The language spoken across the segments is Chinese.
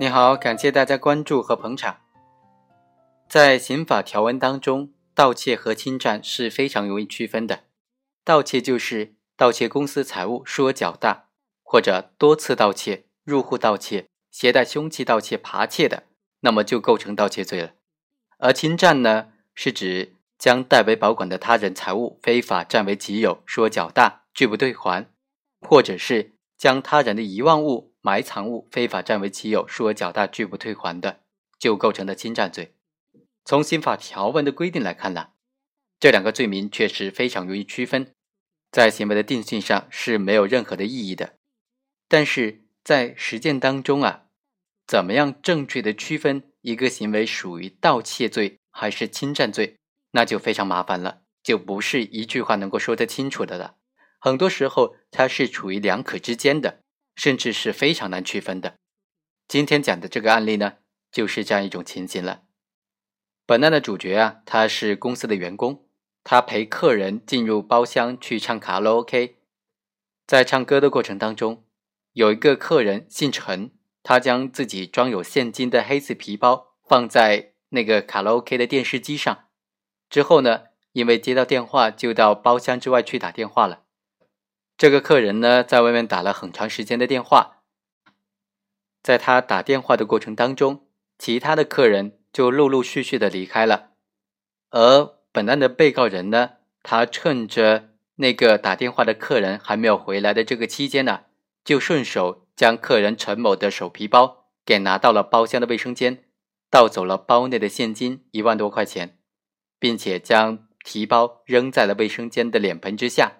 你好，感谢大家关注和捧场。在刑法条文当中，盗窃和侵占是非常容易区分的。盗窃就是盗窃公司财物，数额较大，或者多次盗窃、入户盗窃、携带凶器盗窃、扒窃的，那么就构成盗窃罪了。而侵占呢，是指将代为保管的他人财物非法占为己有，数额较大，拒不退还，或者是将他人的遗忘物。埋藏物非法占为己有，数额较大，拒不退还的，就构成了侵占罪。从刑法条文的规定来看呢，这两个罪名确实非常容易区分，在行为的定性上是没有任何的意义的。但是在实践当中啊，怎么样正确的区分一个行为属于盗窃罪还是侵占罪，那就非常麻烦了，就不是一句话能够说得清楚的了。很多时候它是处于两可之间的。甚至是非常难区分的。今天讲的这个案例呢，就是这样一种情形了。本案的主角啊，他是公司的员工，他陪客人进入包厢去唱卡拉 OK，在唱歌的过程当中，有一个客人姓陈，他将自己装有现金的黑色皮包放在那个卡拉 OK 的电视机上，之后呢，因为接到电话，就到包厢之外去打电话了。这个客人呢，在外面打了很长时间的电话，在他打电话的过程当中，其他的客人就陆陆续续的离开了，而本案的被告人呢，他趁着那个打电话的客人还没有回来的这个期间呢，就顺手将客人陈某的手提包给拿到了包厢的卫生间，盗走了包内的现金一万多块钱，并且将提包扔在了卫生间的脸盆之下。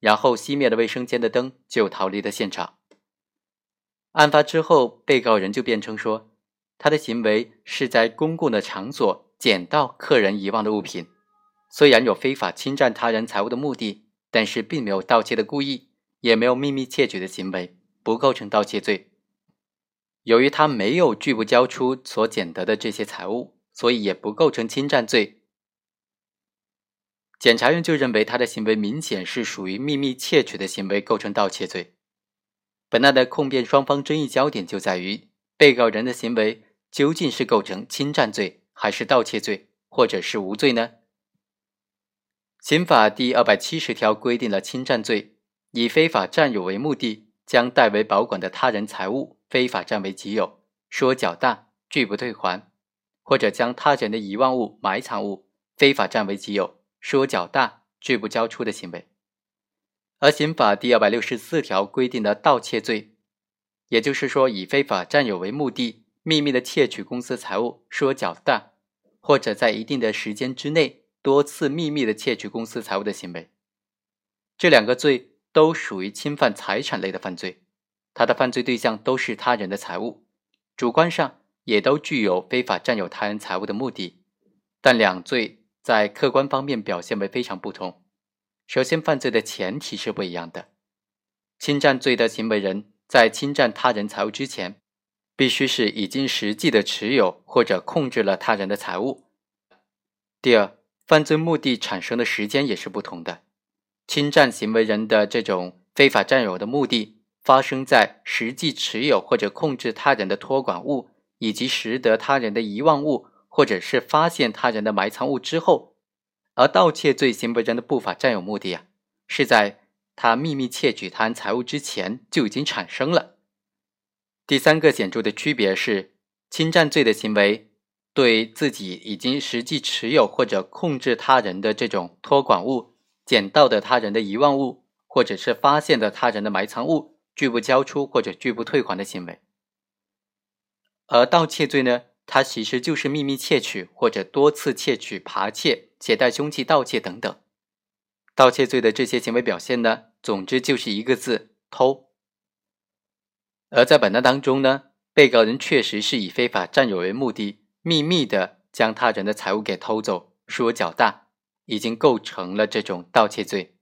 然后熄灭了卫生间的灯，就逃离了现场。案发之后，被告人就辩称说，他的行为是在公共的场所捡到客人遗忘的物品，虽然有非法侵占他人财物的目的，但是并没有盗窃的故意，也没有秘密窃取的行为，不构成盗窃罪。由于他没有拒不交出所捡得的这些财物，所以也不构成侵占罪。检察院就认为他的行为明显是属于秘密窃取的行为，构成盗窃罪。本案的控辩双方争议焦点就在于被告人的行为究竟是构成侵占罪，还是盗窃罪，或者是无罪呢？刑法第二百七十条规定了侵占罪，以非法占有为目的，将代为保管的他人财物非法占为己有，数额较大，拒不退还，或者将他人的遗忘物、埋藏物非法占为己有。数额较大，拒不交出的行为，而刑法第二百六十四条规定的盗窃罪，也就是说以非法占有为目的，秘密的窃取公司财物，数额较大，或者在一定的时间之内多次秘密的窃取公司财物的行为，这两个罪都属于侵犯财产类的犯罪，它的犯罪对象都是他人的财物，主观上也都具有非法占有他人财物的目的，但两罪。在客观方面表现为非常不同。首先，犯罪的前提是不一样的。侵占罪的行为人在侵占他人财物之前，必须是已经实际的持有或者控制了他人的财物。第二，犯罪目的产生的时间也是不同的。侵占行为人的这种非法占有的目的，发生在实际持有或者控制他人的托管物，以及拾得他人的遗忘物。或者是发现他人的埋藏物之后，而盗窃罪行为人的不法占有目的啊，是在他秘密窃取他人财物之前就已经产生了。第三个显著的区别是，侵占罪的行为对自己已经实际持有或者控制他人的这种托管物、捡到的他人的遗忘物，或者是发现的他人的埋藏物，拒不交出或者拒不退还的行为。而盗窃罪呢？它其实就是秘密窃取或者多次窃取、扒窃、携带凶器盗窃等等。盗窃罪的这些行为表现呢，总之就是一个字：偷。而在本案当中呢，被告人确实是以非法占有为目的，秘密的将他人的财物给偷走，数额较大，已经构成了这种盗窃罪。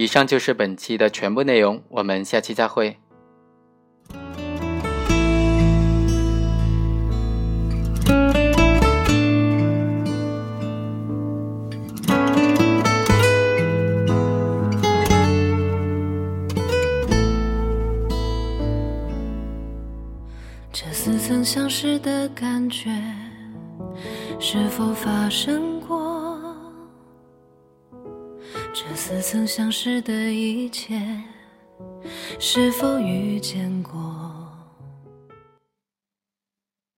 以上就是本期的全部内容，我们下期再会。这似曾相识的感觉，是否发生？这似曾相识的一切，是否遇见过？